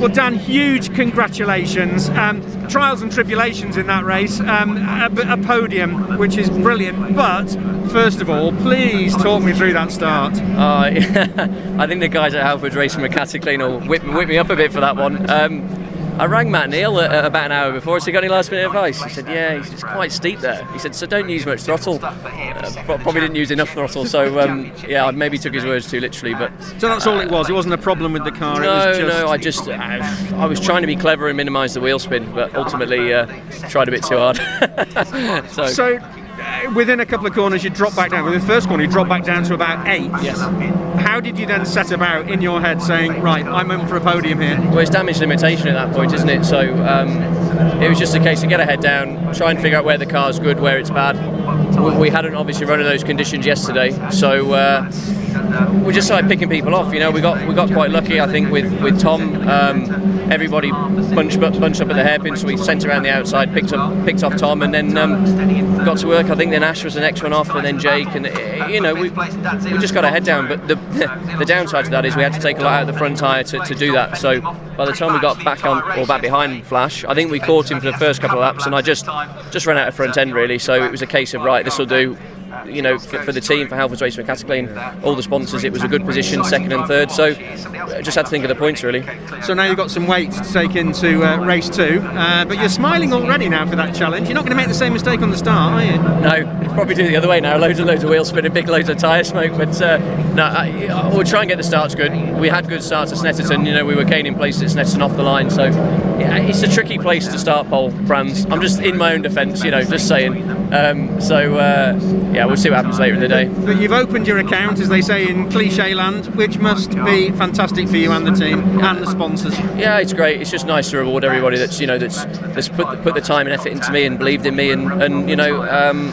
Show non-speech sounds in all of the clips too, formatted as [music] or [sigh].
Well, Dan, huge congratulations. Um, trials and tribulations in that race. Um, a, a, podium, which is brilliant. But first of all, please talk me through that start. Uh, [laughs] I think the guys at Halfords Racing Mechanically will whip, whip me up a bit for that one. Um, I rang Matt Neal about an hour before. So, got any last minute advice? He said, Yeah, it's quite steep there. He said, So don't use much throttle. Uh, probably didn't use enough throttle. So, um, yeah, I maybe took his words too literally. But so that's all it was. It wasn't a problem with the car. No, just... no. I just I, I, was trying to be clever and minimise the wheel spin, but ultimately uh, tried a bit too hard. [laughs] so, so uh, within a couple of corners, you drop back down. Within the first corner, you drop back down to about eight. Yes. How did you then set about in your head saying, right, I'm in for a podium here? Well, it's damage limitation at that point, isn't it? So um, it was just a case of get a head down, try and figure out where the car's good, where it's bad. We hadn't obviously run in those conditions yesterday, so uh, we just started picking people off. You know, we got we got quite lucky, I think, with with Tom. Um, everybody bunched, bunched up at the hairpin, so we sent around the outside, picked up picked off Tom, and then um, got to work. I think then Ash was the next one off, and then Jake, and you know, we, we just got our head down. But the [laughs] the downside to that is we had to take a lot out of the front tyre to, to do that. So by the time we got back on or back behind Flash, I think we caught him for the first couple of laps, and I just just ran out of front end really. So it was a case of right, this will do you know, for, for, the team, for Halfords Racing Clean, all the sponsors, it was a good position, second and third. So uh, just had to think of the points really. So now you've got some weight to take into uh, race two, uh, but you're smiling already now for that challenge. You're not going to make the same mistake on the start, are you? No, probably do the other way now. Loads and loads of wheel spin, big loads of tyre smoke. But uh, no, I, we'll try and get the starts good. We had good starts at Snetterton. You know, we were gaining places at Snetterton off the line. So yeah, it's a tricky place to start pole brands. I'm just in my own defence, you know, just saying. Um, so uh, yeah, we'll see what happens later in the day. But you've opened your account, as they say in cliche land, which must be fantastic for you and the team and the sponsors. Yeah, it's great. It's just nice to reward everybody that's you know that's that's put put the time and effort into me and believed in me and and you know. Um,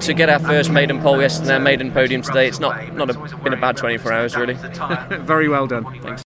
to get our first maiden pole yesterday, our maiden podium today, it's not not a, been a bad 24 hours really. [laughs] Very well done. Thanks.